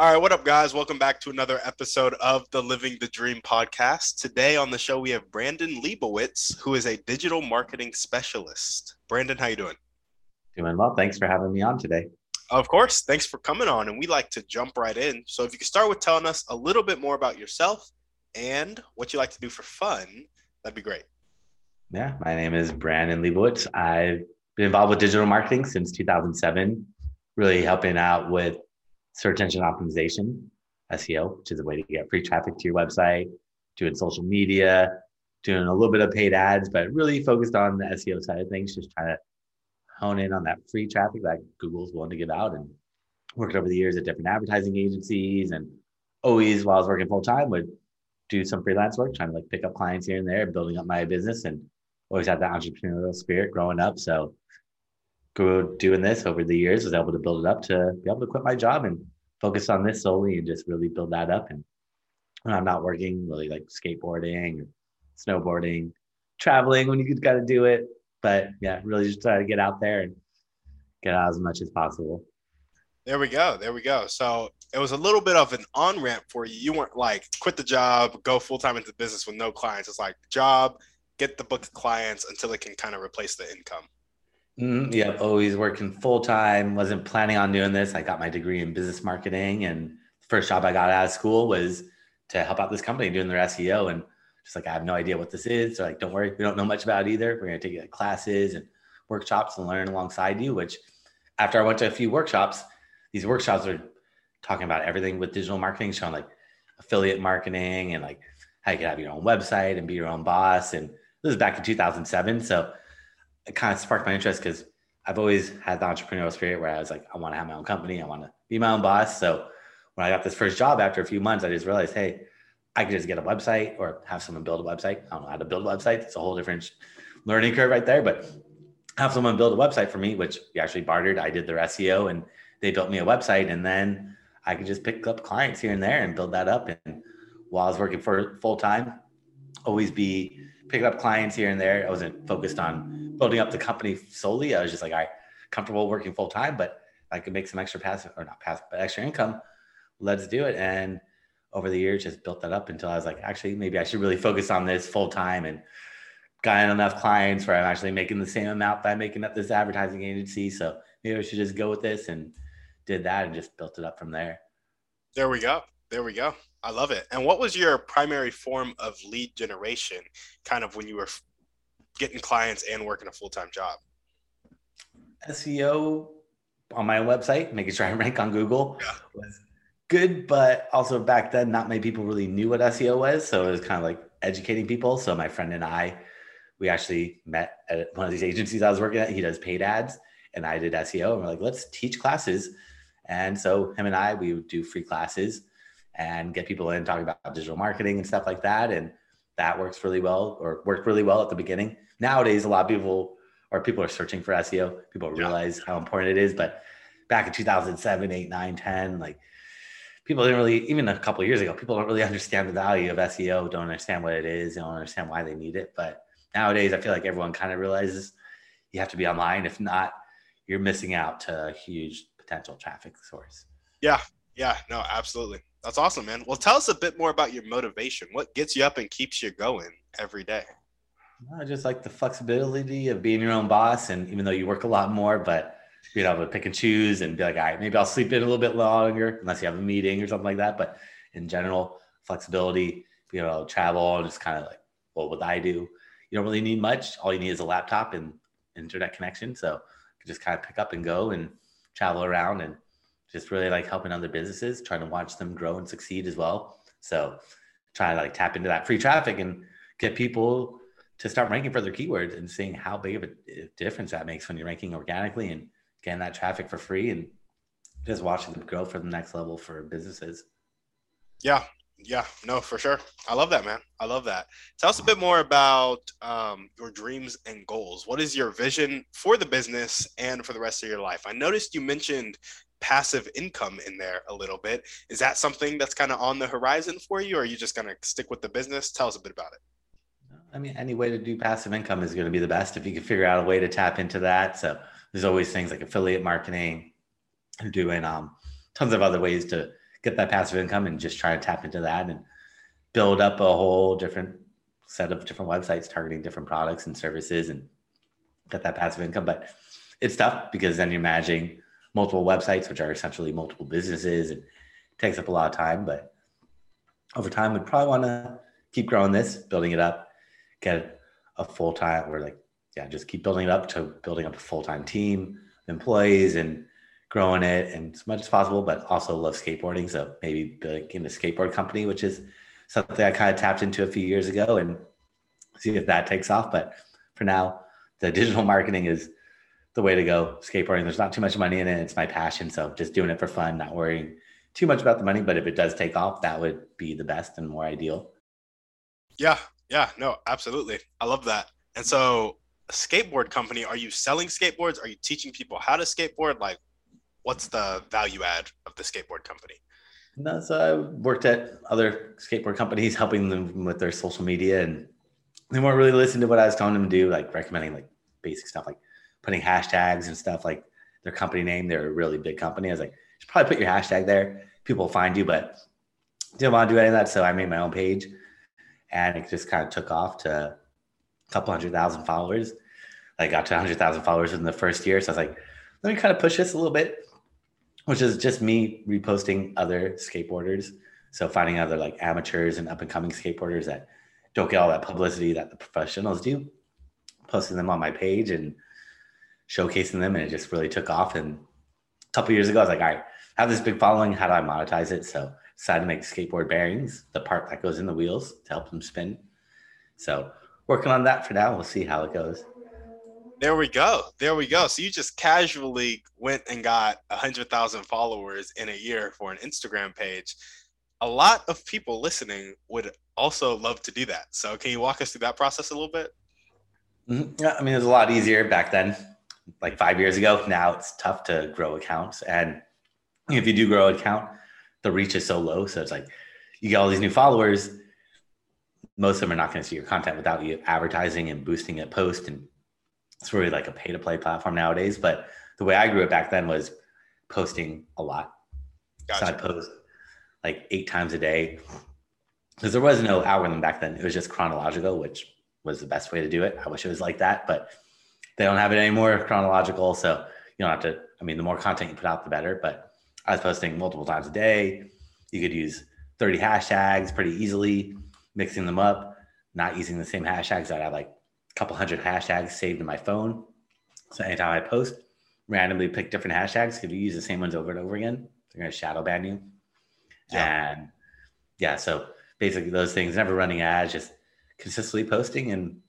All right, what up, guys? Welcome back to another episode of the Living the Dream podcast. Today on the show, we have Brandon Leibowitz, who is a digital marketing specialist. Brandon, how you doing? Doing well. Thanks for having me on today. Of course. Thanks for coming on. And we like to jump right in. So if you could start with telling us a little bit more about yourself and what you like to do for fun, that'd be great. Yeah, my name is Brandon Leibowitz. I've been involved with digital marketing since 2007, really helping out with search engine optimization, SEO, which is a way to get free traffic to your website, doing social media, doing a little bit of paid ads, but really focused on the SEO side of things, just trying to hone in on that free traffic that Google's willing to give out and worked over the years at different advertising agencies and always while I was working full time would do some freelance work, trying to like pick up clients here and there, building up my business and always had that entrepreneurial spirit growing up. So grew doing this over the years, was able to build it up to be able to quit my job and focus on this solely and just really build that up. And when I'm not working, really like skateboarding, snowboarding, traveling when you got to do it. But yeah, really just try to get out there and get out as much as possible. There we go. There we go. So it was a little bit of an on ramp for you. You weren't like quit the job, go full time into business with no clients. It's like job, get the book of clients until it can kind of replace the income. Mm-hmm. Yeah, always working full time. Wasn't planning on doing this. I got my degree in business marketing, and the first job I got out of school was to help out this company doing their SEO. And just like I have no idea what this is, so like don't worry, we don't know much about it either. We're gonna take like, classes and workshops and learn alongside you. Which after I went to a few workshops, these workshops are talking about everything with digital marketing, showing like affiliate marketing and like how you can have your own website and be your own boss. And this was back in 2007, so it kind of sparked my interest because I've always had the entrepreneurial spirit where I was like, I want to have my own company. I want to be my own boss. So when I got this first job after a few months, I just realized, hey, I could just get a website or have someone build a website. I don't know how to build a website. It's a whole different learning curve right there, but have someone build a website for me, which we actually bartered. I did their SEO and they built me a website. And then I could just pick up clients here and there and build that up. And while I was working for full time, always be picking up clients here and there. I wasn't focused on building up the company solely. I was just like, I comfortable working full time, but I could make some extra passive or not passive, but extra income. Let's do it. And over the years, just built that up until I was like, actually, maybe I should really focus on this full time and got enough clients where I'm actually making the same amount by making up this advertising agency. So maybe I should just go with this and did that and just built it up from there. There we go. There we go. I love it. And what was your primary form of lead generation kind of when you were getting clients and working a full time job? SEO on my website, making sure I rank on Google yeah. was good, but also back then, not many people really knew what SEO was. So it was kind of like educating people. So my friend and I, we actually met at one of these agencies I was working at. He does paid ads and I did SEO. And we're like, let's teach classes. And so him and I, we would do free classes and get people in talking about digital marketing and stuff like that. And that works really well or worked really well at the beginning. Nowadays, a lot of people or people are searching for SEO. People realize how important it is. But back in 2007, 8, 9, 10, like people didn't really, even a couple years ago, people don't really understand the value of SEO, don't understand what it is, don't understand why they need it. But nowadays, I feel like everyone kind of realizes you have to be online. If not, you're missing out to a huge potential traffic source. Yeah. Yeah. No, absolutely. That's awesome, man. Well, tell us a bit more about your motivation. What gets you up and keeps you going every day? I just like the flexibility of being your own boss. And even though you work a lot more, but able to pick and choose and be like, all right, maybe I'll sleep in a little bit longer unless you have a meeting or something like that. But in general, flexibility, you know, travel and just kind of like, what would I do? You don't really need much. All you need is a laptop and internet connection. So you just kind of pick up and go and travel around and just really like helping other businesses, trying to watch them grow and succeed as well. So trying to like tap into that free traffic and get people to start ranking for their keywords and seeing how big of a difference that makes when you're ranking organically and getting that traffic for free and just watching them grow for the next level for businesses. Yeah, yeah, no, for sure. I love that, man. I love that. Tell us a bit more about um, your dreams and goals. What is your vision for the business and for the rest of your life? I noticed you mentioned passive income in there a little bit. Is that something that's kind of on the horizon for you, or are you just going to stick with the business? Tell us a bit about it. I mean, any way to do passive income is going to be the best if you can figure out a way to tap into that. So there's always things like affiliate marketing, doing um, tons of other ways to get that passive income and just try to tap into that and build up a whole different set of different websites targeting different products and services and get that passive income. But it's tough because then you're managing multiple websites, which are essentially multiple businesses, and takes up a lot of time. But over time, we'd probably want to keep growing this, building it up, get a full time or like, yeah, just keep building it up to building up a full time team, of employees, and growing it and as much as possible, but also love skateboarding. So maybe building a skateboard company, which is something I kind of tapped into a few years ago and see if that takes off. But for now, the digital marketing is the way to go. Skateboarding, there's not too much money in it. It's my passion. So just doing it for fun, not worrying too much about the money. But if it does take off, that would be the best and more ideal. Yeah. Yeah. No, absolutely. I love that. And so, a skateboard company, are you selling skateboards? Are you teaching people how to skateboard? Like, what's the value add of the skateboard company? No, so I worked at other skateboard companies, helping them with their social media, and they weren't really listening to what I was telling them to do, like recommending like basic stuff, like putting hashtags and stuff, like their company name. They're a really big company. I was like, you should probably put your hashtag there. People will find you, but didn't want to do any of that. So I made my own page, and it just kind of took off to a couple hundred thousand followers. I got to 100,000 followers in the first year. So I was like, let me kind of push this a little bit which is just me reposting other skateboarders. So finding other like amateurs and up and coming skateboarders that don't get all that publicity that the professionals do, posting them on my page and showcasing them. And it just really took off. And a couple years ago, I was like, all right, I have this big following. How do I monetize it? So decided to make skateboard bearings, the part that goes in the wheels to help them spin. So working on that for now. We'll see how it goes. There we go. There we go. So you just casually went and got a hundred thousand followers in a year for an Instagram page. A lot of people listening would also love to do that. So can you walk us through that process a little bit? Mm-hmm. Yeah, I mean, it was a lot easier back then, like five years ago. Now it's tough to grow accounts, and if you do grow an account, the reach is so low. So it's like you get all these new followers. Most of them are not going to see your content without you advertising and boosting a post and it's really like a pay to play platform nowadays. But the way I grew it back then was posting a lot. Gotcha. So I'd post like eight times a day because there was no algorithm back then. It was just chronological, which was the best way to do it. I wish it was like that, but they don't have it anymore chronological. So you don't have to, I mean, the more content you put out, the better. But I was posting multiple times a day. You could use 30 hashtags pretty easily, mixing them up, not using the same hashtags. I'd have like a couple hundred hashtags saved in my phone. So anytime I post, randomly pick different hashtags. If you use the same ones over and over again, they're going to shadow ban you. Yeah. And yeah, so basically those things, never running ads, just consistently posting and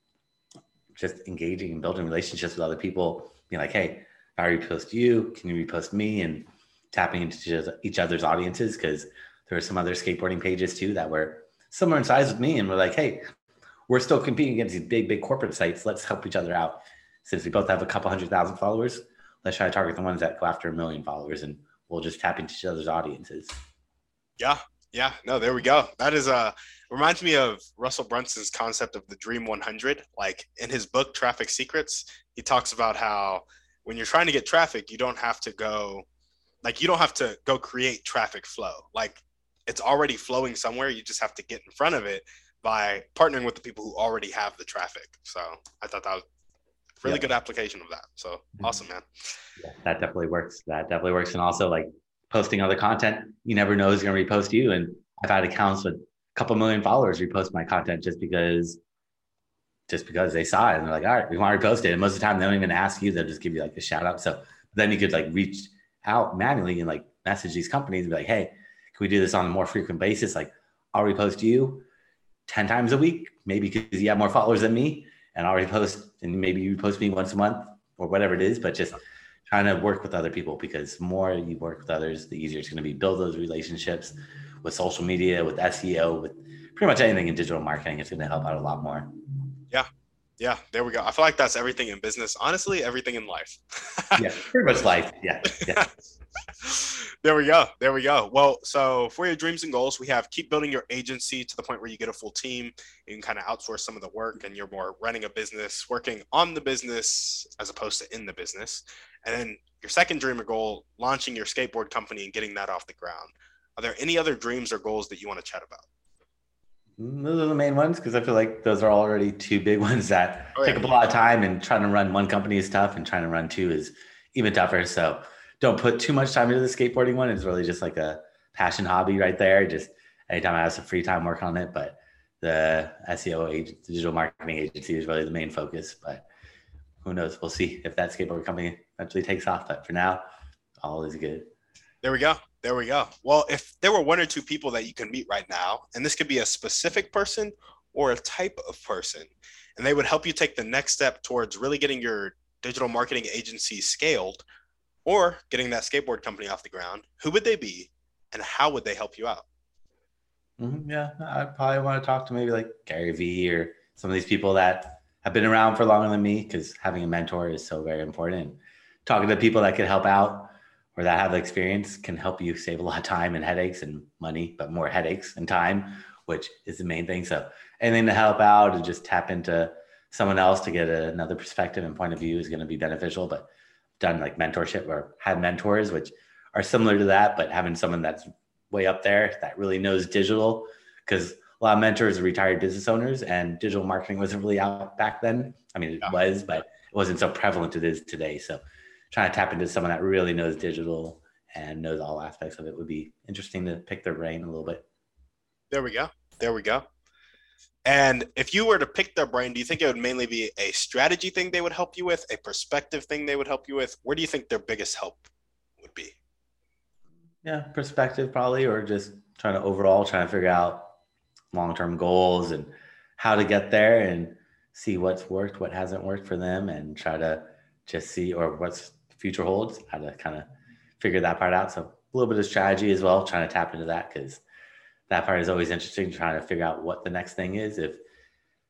just engaging and building relationships with other people. Being like, hey, I repost you, can you repost me? And tapping into each other's audiences because there are some other skateboarding pages too that were similar in size with me, and we're like, hey, we're still competing against these big, big corporate sites. Let's help each other out. Since we both have a couple hundred thousand followers, let's try to target the ones that go after a million followers and we'll just tap into each other's audiences. Yeah. Yeah. No, there we go. That is uh reminds me of Russell Brunson's concept of the Dream 100. Like in his book Traffic Secrets, he talks about how when you're trying to get traffic, you don't have to go like you don't have to go create traffic flow. Like it's already flowing somewhere. You just have to get in front of it by partnering with the people who already have the traffic. So I thought that was really yeah. good application of that. So mm-hmm. awesome, man. Yeah, that definitely works. That definitely works. And also like posting other content, you never know who's going to repost you. And I've had accounts with a couple million followers repost my content just because just because they saw it and they're like, all right, we want to repost it. And most of the time they don't even ask you, they'll just give you like a shout out. So then you could like reach out manually and like message these companies and be like, hey, can we do this on a more frequent basis? Like I'll repost you 10 times a week, maybe because you have more followers than me and I'll repost and maybe you post me once a month or whatever it is, but just trying to work with other people because more you work with others, the easier it's going to be build those relationships with social media, with SEO, with pretty much anything in digital marketing. It's going to help out a lot more. Yeah. Yeah, there we go. I feel like that's everything in business. Honestly, everything in life. yeah, pretty much life. Yeah. yeah. there we go. There we go. Well, so for your dreams and goals, we have keep building your agency to the point where you get a full team. You can kind of outsource some of the work and you're more running a business, working on the business as opposed to in the business. And then your second dream or goal, launching your skateboard company and getting that off the ground. Are there any other dreams or goals that you want to chat about? Mm, those are the main ones because I feel like those are already two big ones that oh, yeah. take up a lot of time. And trying to run one company is tough, and trying to run two is even tougher. So don't put too much time into the skateboarding one. It's really just like a passion hobby right there. Just anytime I have some free time, work on it. But the SEO agent, digital marketing agency is really the main focus. But who knows? We'll see if that skateboard company eventually takes off. But for now, all is good. There we go. There we go. Well, if there were one or two people that you can meet right now, and this could be a specific person or a type of person, and they would help you take the next step towards really getting your digital marketing agency scaled, or getting that skateboard company off the ground, who would they be and how would they help you out? Mm-hmm, yeah, I probably want to talk to maybe like Gary Vee or some of these people that have been around for longer than me because having a mentor is so very important. Talking to people that could help out or that have experience can help you save a lot of time and headaches and money, but more headaches and time, which is the main thing. So anything to help out and just tap into someone else to get another perspective and point of view is going to be beneficial. But done like mentorship or had mentors, which are similar to that, but having someone that's way up there that really knows digital, because a lot of mentors are retired business owners and digital marketing wasn't really out back then. I mean, it yeah. was, but it wasn't so prevalent as it is today. So trying to tap into someone that really knows digital and knows all aspects of it would be interesting to pick their brain a little bit. There we go. There we go. And if you were to pick their brain, do you think it would mainly be a strategy thing they would help you with, a perspective thing they would help you with? Where do you think their biggest help would be? Yeah, perspective probably, or just trying to overall trying to figure out long term goals and how to get there and see what's worked, what hasn't worked for them, and try to just see or what's future holds, how to kind of figure that part out. So a little bit of strategy as well, trying to tap into that because that part is always interesting trying to figure out what the next thing is. If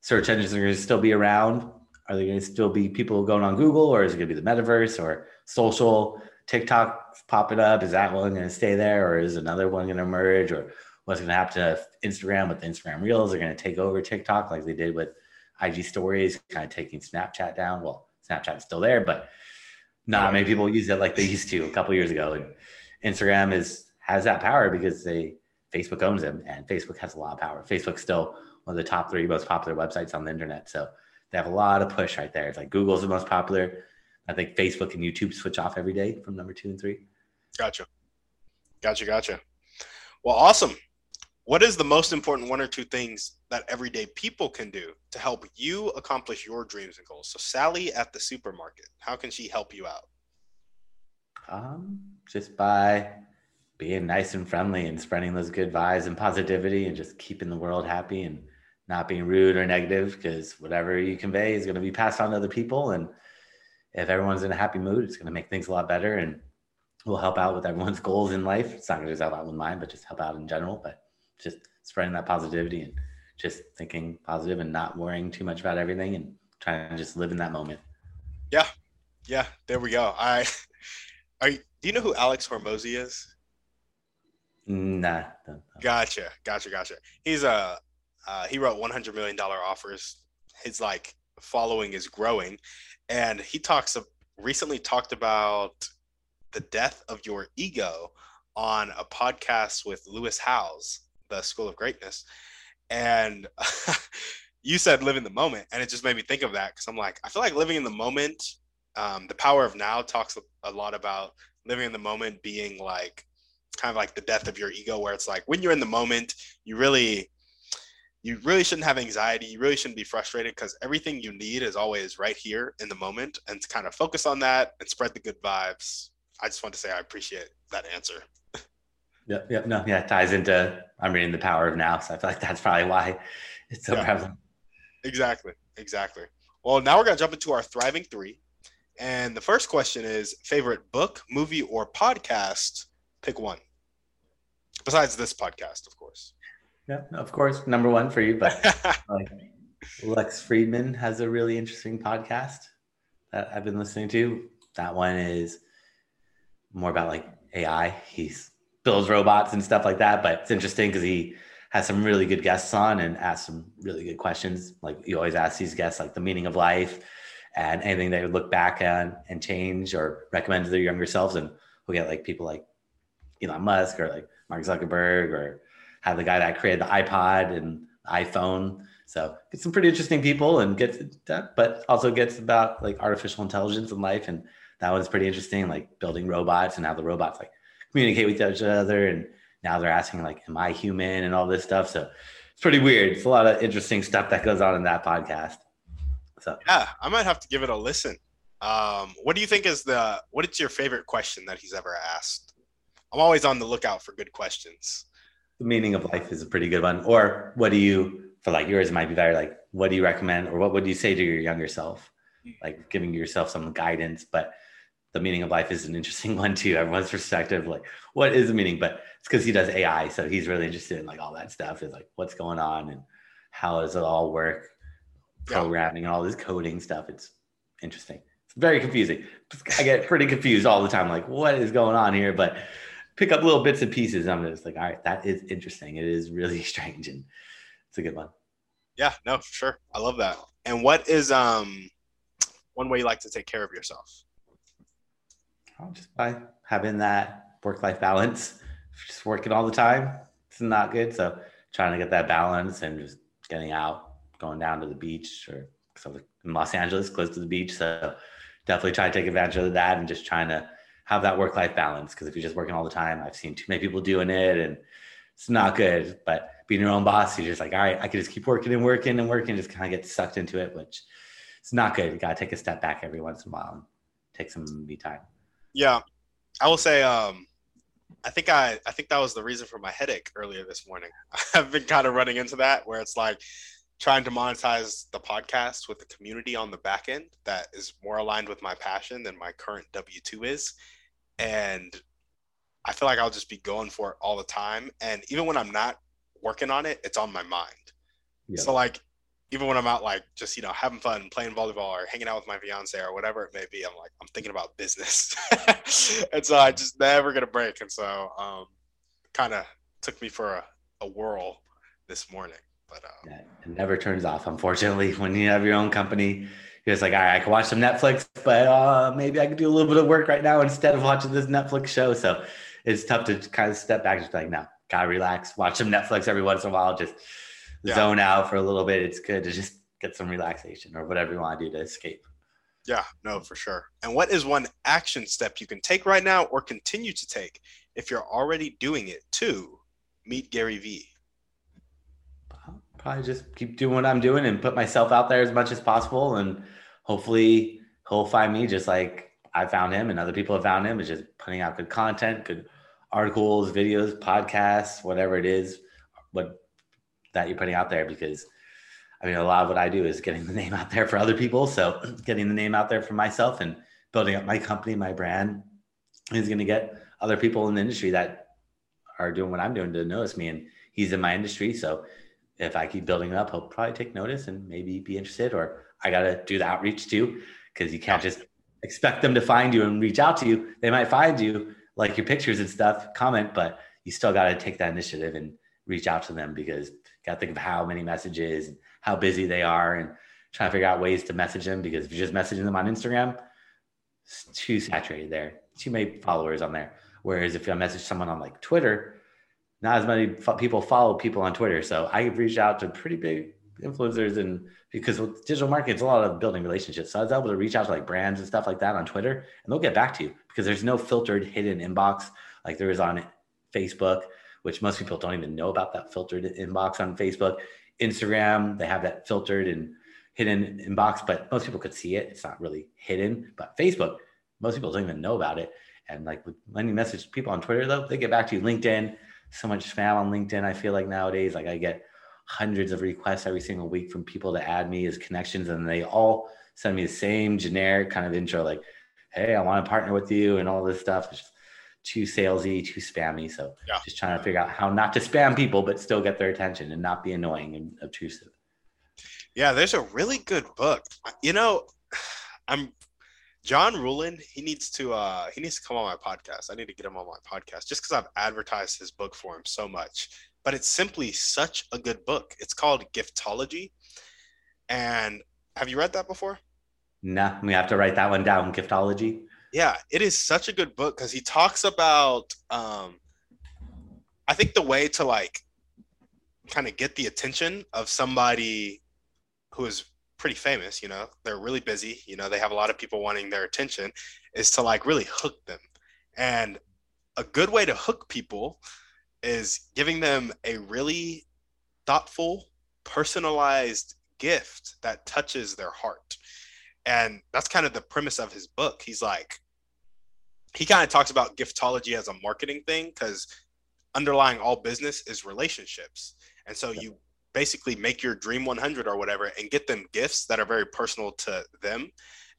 search engines are going to still be around are there going to still be people going on google or is it going to be the metaverse or social tiktok popping up is that one going to stay there or is another one going to emerge or what's going to happen to instagram with instagram reels? Are going to take over tiktok like they did with ig stories kind of taking snapchat down. Well snapchat's still there but not many people use it like they used to a couple years ago. And instagram is has that power because they Facebook owns them, and Facebook has a lot of power. Facebook's still one of the top three most popular websites on the internet, so they have a lot of push right there. It's like Google's the most popular. I think Facebook and YouTube switch off every day from number two and three. Gotcha, gotcha, gotcha. Well, awesome. What is the most important one or two things that everyday people can do to help you accomplish your dreams and goals? So, Sally at the supermarket, how can she help you out? Um, just by being nice and friendly and spreading those good vibes and positivity and just keeping the world happy and not being rude or negative because whatever you convey is going to be passed on to other people. And if everyone's in a happy mood it's going to make things a lot better and will help out with everyone's goals in life. It's not going to just help out with mine but just help out in general. But just spreading that positivity and just thinking positive and not worrying too much about everything and trying to just live in that moment. Yeah. Yeah. There we go. I are do you know who alex hormozi is Nah. Gotcha, gotcha, gotcha. He's a uh, he wrote 100 million dollar offers. His like following is growing, and he talks recently talked about the death of your ego on a podcast with Lewis Howes, the School of Greatness, and you said live in the moment, and it just made me think of that because I'm like I feel like living in the moment. Um, the power of now talks a lot about living in the moment being like kind of like the death of your ego where it's like when you're in the moment you really you really shouldn't have anxiety. You really shouldn't be frustrated because everything you need is always right here in the moment. And to kind of focus on that and spread the good vibes i just want to say i appreciate that answer. Yeah yeah no yeah it ties into i'm reading the power of now. So i feel like that's probably why it's so yeah. prevalent. Exactly exactly. Well now we're going to jump into our thriving three. And the first question is favorite book, movie, or podcast? Pick one. Besides this podcast, of course. Yeah, of course, number one for you. But like, Lex Fridman has a really interesting podcast that I've been listening to. That one is more about like AI. He's builds robots and stuff like that. But it's interesting because he has some really good guests on and asks some really good questions. Like you always ask these guests, like the meaning of life and anything they would look back on and change or recommend to their younger selves. And we'll get like people like Elon Musk or like Mark Zuckerberg or have the guy that created the iPod and iPhone. So get some pretty interesting people and get that, but also gets about like artificial intelligence and life. And that one's pretty interesting, like building robots and how the robots like communicate with each other. And now they're asking like, am I human and all this stuff. So it's pretty weird. It's a lot of interesting stuff that goes on in that podcast. So yeah, I might have to give it a listen. Um, what do you think is the what is your favorite question that he's ever asked? I'm always on the lookout for good questions. The meaning of life is a pretty good one. Or what do you for like yours might be very like what do you recommend or what would you say to your younger self? Like giving yourself some guidance, but the meaning of life is an interesting one too. Everyone's perspective, like what is the meaning? But it's because he does AI, so he's really interested in like all that stuff. Is like what's going on and how does it all work? Programming and all this coding stuff. It's interesting. It's very confusing. I get pretty confused all the time. Like what is going on here? But pick up little bits and pieces. I'm just like, all right, that is interesting. It is really strange and it's a good one. Yeah, no, sure. I love that. And what is um one way you like to take care of yourself? just by having that work life balance. Just working all the time, it's not good. So trying to get that balance and just getting out, going down to the beach or so in Los Angeles, close to the beach. So definitely try to take advantage of that and just trying to have that work life balance. Because if you're just working all the time, I've seen too many people doing it and it's not good. But being your own boss, you're just like, all right, I can just keep working and working and working, just kind of get sucked into it, which it's not good. You got to take a step back every once in a while and take some me time. Yeah, I will say. Um, I think I I think that was the reason for my headache earlier this morning. I've been kind of running into that where it's like trying to monetize the podcast with the community on the back end that is more aligned with my passion than my current W two is, and I feel like I'll just be going for it all the time. And even when I'm not working on it, it's on my mind. Yeah. So like even when I'm out like just you know having fun, playing volleyball or hanging out with my fiance or whatever it may be, I'm like I'm thinking about business, and so I just never get a break. And so um, kind of took me for a, a whirl this morning. But um, yeah, it never turns off. Unfortunately, when you have your own company, you're just like, all right, I can watch some Netflix, but uh, maybe I could do a little bit of work right now instead of watching this Netflix show. So it's tough to kind of step back, and just like, no, gotta relax, watch some Netflix every once in a while, just yeah. zone out for a little bit. It's good to just get some relaxation or whatever you want to do to escape. Yeah, no, for sure. And what is one action step you can take right now or continue to take if you're already doing it to meet Gary Vee? Probably just keep doing what I'm doing and put myself out there as much as possible. And hopefully he'll find me just like I found him and other people have found him. Is just putting out good content, good articles, videos, podcasts, whatever it is. What that you're putting out there because I mean, a lot of what I do is getting the name out there for other people. So getting the name out there for myself and building up my company, my brand is going to get other people in the industry that are doing what I'm doing to notice me. And he's in my industry. So if I keep building it up, he'll probably take notice and maybe be interested, or I got to do the outreach too. Cause you can't just expect them to find you and reach out to you. They might find you like your pictures and stuff, comment, but you still got to take that initiative and reach out to them because you got to think of how many messages and how busy they are and trying to figure out ways to message them because if you're just messaging them on Instagram, it's too saturated there. Too many followers on there. Whereas if I message someone on like Twitter, not as many people follow people on Twitter. So I reached out to pretty big influencers and because with digital marketing, it's a lot of building relationships. So I was able to reach out to like brands and stuff like that on Twitter and they'll get back to you because there's no filtered hidden inbox like there is on Facebook which most people don't even know about that filtered inbox on Facebook. Instagram, they have that filtered and hidden inbox, but most people could see it. It's not really hidden. But Facebook, most people don't even know about it. And like when you message people on Twitter, though, they get back to you. LinkedIn, so much spam on LinkedIn. I feel like nowadays, like I get hundreds of requests every single week from people to add me as connections, and they all send me the same generic kind of intro, like, hey, I want to partner with you and all this stuff. It's just too salesy, too spammy. So yeah. just trying to figure out how not to spam people, but still get their attention and not be annoying and obtrusive. Yeah, there's a really good book. You know, I'm John Ruhlin. He needs to uh he needs to come on my podcast. I need to get him on my podcast just because I've advertised his book for him so much. But it's simply such a good book. It's called Giftology. And have you read that before? Nah, we have to write that one down. Giftology. Yeah, it is such a good book because he talks about um I think the way to like kind of get the attention of somebody who is pretty famous, you know, they're really busy, you know, they have a lot of people wanting their attention, is to like really hook them. And a good way to hook people is giving them a really thoughtful, personalized gift that touches their heart. And that's kind of the premise of his book. He's like, he kind of talks about giftology as a marketing thing because underlying all business is relationships. And so you basically make your dream 100 or whatever and get them gifts that are very personal to them.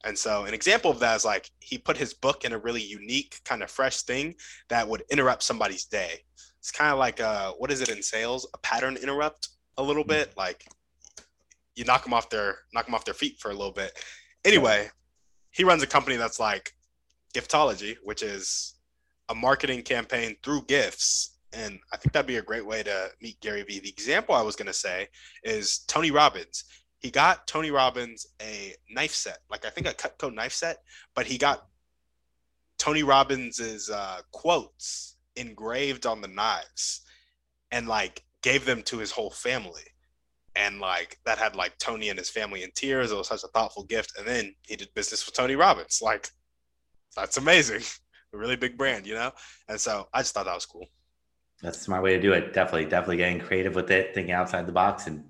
And so an example of that is like he put his book in a really unique kind of fresh thing that would interrupt somebody's day. It's kind of like uh what is it in sales? A pattern interrupt a little bit? Like you knock them off their knock them off their feet for a little bit. Anyway he runs a company that's like giftology which is a marketing campaign through gifts and I think that'd be a great way to meet Gary Vee. The example I was going to say is Tony Robbins. He got Tony Robbins a knife set, like I think a Cutco knife set, but he got Tony Robbins's uh, quotes engraved on the knives and like gave them to his whole family. And like that had like Tony and his family in tears. It was such a thoughtful gift. And then he did business with Tony Robbins. Like, that's amazing. a really big brand, you know? And so I just thought that was cool. That's a smart way to do it. Definitely, definitely getting creative with it, thinking outside the box, and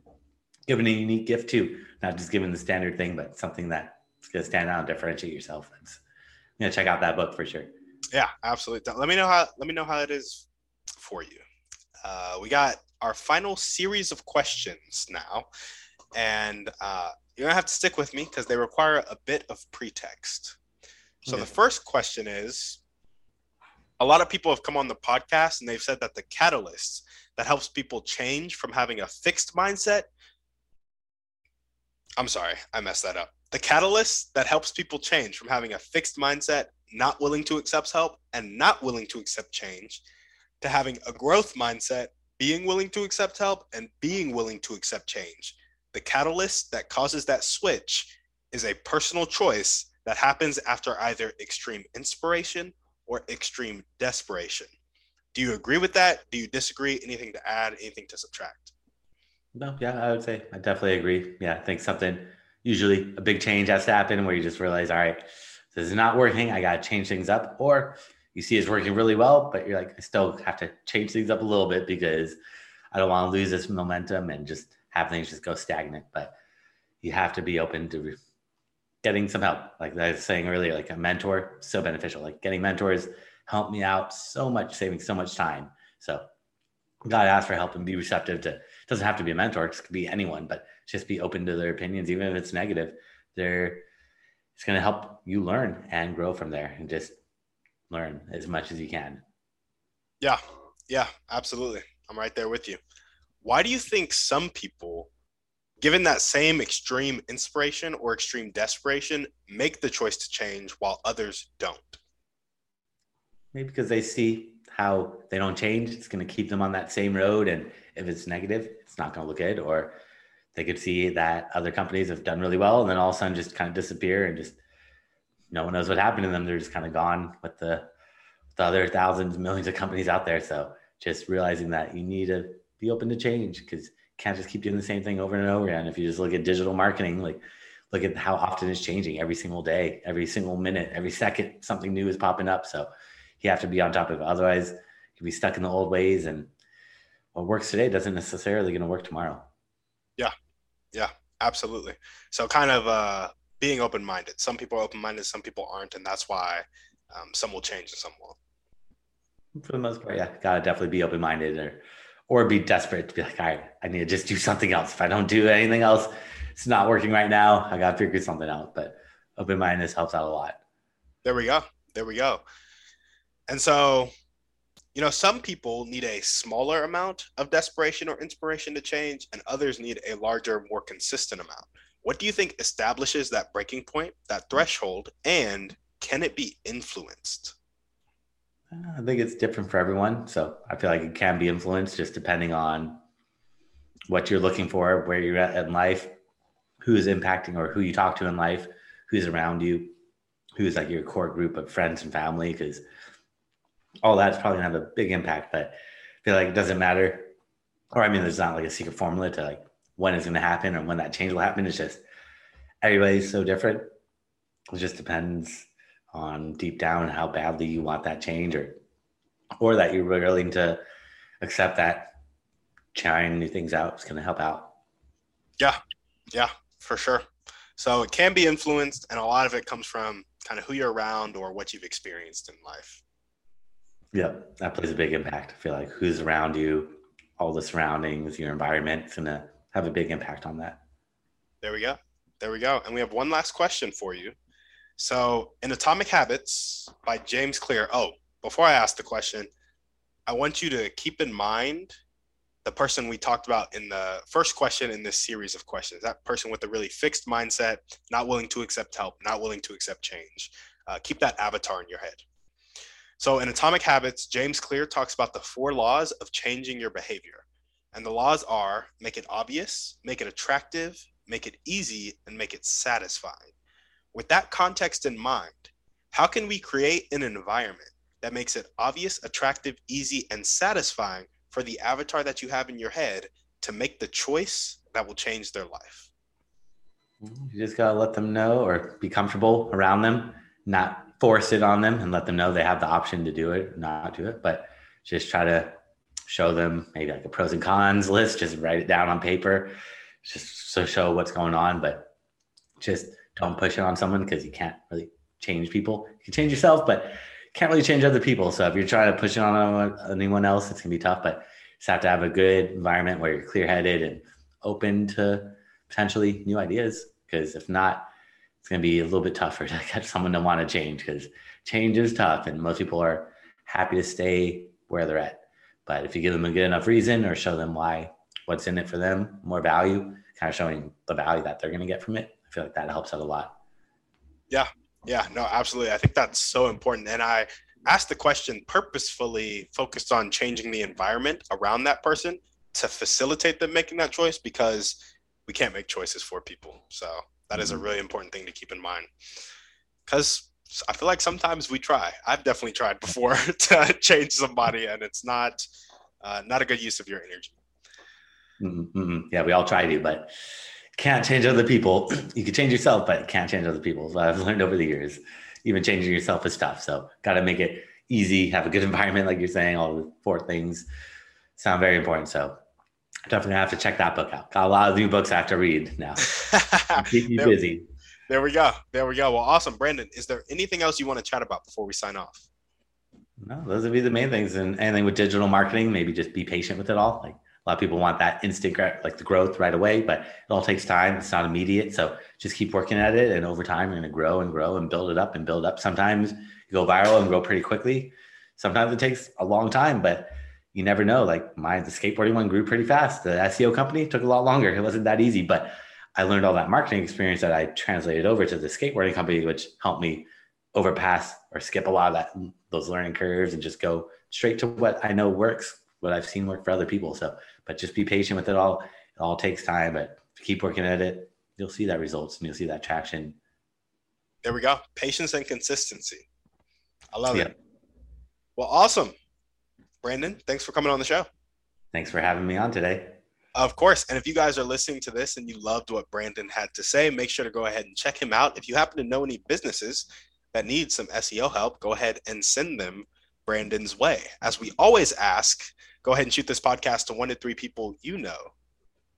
giving a unique gift too. Not just giving the standard thing, but something that's going to stand out and differentiate yourself. That's, I'm going to check out that book for sure. Yeah, absolutely. Let me know how. Let me know how it is for you. Uh, we got our final series of questions now, and uh, you're gonna have to stick with me because they require a bit of pretext. So the first question is a lot of people have come on the podcast and they've said that the catalyst that helps people change from having a fixed mindset I'm sorry, I messed that up. The catalyst that helps people change from having a fixed mindset, not willing to accept help, and not willing to accept change, to having a growth mindset, being willing to accept help, and being willing to accept change. The catalyst that causes that switch is a personal choice that happens after either extreme inspiration or extreme desperation. Do you agree with that? Do you disagree? Anything to add? Anything to subtract? No, yeah, I would say I definitely agree. Yeah, I think something usually a big change has to happen where you just realize, all right, this is not working. I got to change things up. Or you see it's working really well, but you're like, I still have to change things up a little bit because I don't want to lose this momentum and just have things just go stagnant. But you have to be open to getting some help. Like I was saying earlier, like a mentor, so beneficial. Like getting mentors help me out so much, saving so much time. So gotta ask for help and be receptive to it doesn't have to be a mentor, it could be anyone, but just be open to their opinions, even if it's negative. They're it's gonna help you learn and grow from there and just learn as much as you can. Yeah, yeah, absolutely. I'm right there with you. Why do you think some people given that same extreme inspiration or extreme desperation, make the choice to change while others don't? Maybe because they see how they don't change, it's going to keep them on that same road. And if it's negative, it's not going to look good. Or they could see that other companies have done really well and then all of a sudden just kind of disappear and just no one knows what happened to them. They're just kind of gone with the, the other thousands, millions of companies out there. So just realizing that you need to be open to change because can't just keep doing the same thing over and over again. If you just look at digital marketing, like look at how often it's changing every single day, every single minute, every second, something new is popping up. So you have to be on top of it. Otherwise, you'll be stuck in the old ways and what works today doesn't necessarily going to work tomorrow. Yeah. Yeah, absolutely. So kind of uh, being open-minded. Some people are open-minded, some people aren't. And that's why um, some will change and some won't. For the most part, yeah, gotta definitely be open-minded or or be desperate to be like, all right, I need to just do something else. If I don't do anything else, it's not working right now. I got to figure something out. But open mindedness helps out a lot. There we go. There we go. And so, you know, some people need a smaller amount of desperation or inspiration to change, and others need a larger, more consistent amount. What do you think establishes that breaking point, that threshold, and can it be influenced? I think it's different for everyone. So I feel like it can be influenced just depending on what you're looking for, where you're at in life, who's impacting or who you talk to in life, who's around you, who's like your core group of friends and family, because all that's probably gonna have a big impact. But I feel like it doesn't matter. Or I mean, there's not like a secret formula to like when it's gonna happen or when that change will happen. It's just everybody's so different. It just depends on deep down how badly you want that change or or that you're willing to accept that trying new things out is going to help out. Yeah, yeah, for sure. So it can be influenced, and a lot of it comes from kind of who you're around or what you've experienced in life. Yeah, that plays a big impact. I feel like who's around you, all the surroundings, your environment is going to have a big impact on that. There we go. There we go. And we have one last question for you. So, in Atomic Habits by James Clear. Oh, before I ask the question, I want you to keep in mind the person we talked about in the first question in this series of questions. That person with a really fixed mindset not willing to accept help not willing to accept change. Uh, keep that avatar in your head. So in atomic habits james clear talks about the four laws of changing your behavior. And the laws are make it obvious make it attractive make it easy and make it satisfying with that context in mind how can we create an environment that makes it obvious attractive easy and satisfying for the avatar that you have in your head to make the choice that will change their life. You just got to let them know or be comfortable around them, not force it on them and let them know they have the option to do it, not do it, but just try to show them maybe like a pros and cons list, just write it down on paper, just so show what's going on, but just don't push it on someone because you can't really change people. You can change yourself, but can't really change other people. So if you're trying to push it on uh, anyone else, it's gonna be tough. But you just have to have a good environment where you're clear headed and open to potentially new ideas. Because if not, it's gonna be a little bit tougher to get someone to want to change because change is tough, and most people are happy to stay where they're at. But if you give them a good enough reason or show them why, what's in it for them, more value, kind of showing the value that they're to get from it, I feel like that helps out a lot. Yeah, yeah, no, absolutely. I think that's so important. And I asked the question purposefully focused on changing the environment around that person to facilitate them making that choice because we can't make choices for people. So that is a mm-hmm. really important thing to keep in mind. Because I feel like sometimes we try. I've definitely tried before to change somebody, and it's not uh, not a good use of your energy. Mm-hmm. mm-hmm. Yeah, we all try to, but can't change other people. You can change yourself, but can't change other people. So I've learned over the years. Even changing yourself is tough. So got to make it easy, have a good environment, like you're saying. All the four things sound very important. So definitely have to check that book out. Got a lot of new books I have to read now. Keep you there, busy. There we go. There we go. Well, awesome, Brandon. Is there anything else you want to chat about before we sign off? No, those would be the main things. And anything with digital marketing, maybe just be patient with it all. Like a lot of people want that instant, like the growth right away, but it all takes time. It's not immediate. So just keep working at it. And over time, you're going to grow and grow and build it up and build up. Sometimes you go viral and grow pretty quickly. Sometimes it takes a long time, but you never know. Like my, the skateboarding one grew pretty fast. The SEO company took a lot longer. It wasn't that easy, but I learned all that marketing experience that I translated over to the skateboarding company, which helped me overpass or skip a lot of that, those learning curves and just go straight to what I know works, what I've seen work for other people. So but just be patient with it all. It all takes time, but keep working at it. You'll see that results and you'll see that traction. There we go. Patience and consistency. I love yeah. it. Well, awesome. Brandon, thanks for coming on the show. Thanks for having me on today. Of course. And if you guys are listening to this and you loved what Brandon had to say, make sure to go ahead and check him out. If you happen to know any businesses that need some SEO help, go ahead and send them Brandon's way. As we always ask, go ahead and shoot this podcast to one to three people you know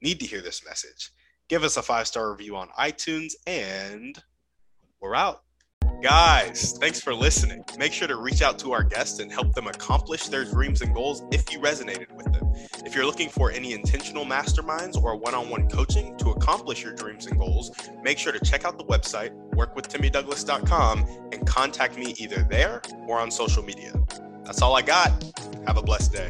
need to hear this message. Give us a five star review on iTunes, and we're out. Guys, thanks for listening. Make sure to reach out to our guests and help them accomplish their dreams and goals if you resonated with them. If you're looking for any intentional masterminds or one on one coaching to accomplish your dreams and goals, make sure to check out the website, workwithtimmydouglas.com, and contact me either there or on social media. That's all I got. Have a blessed day.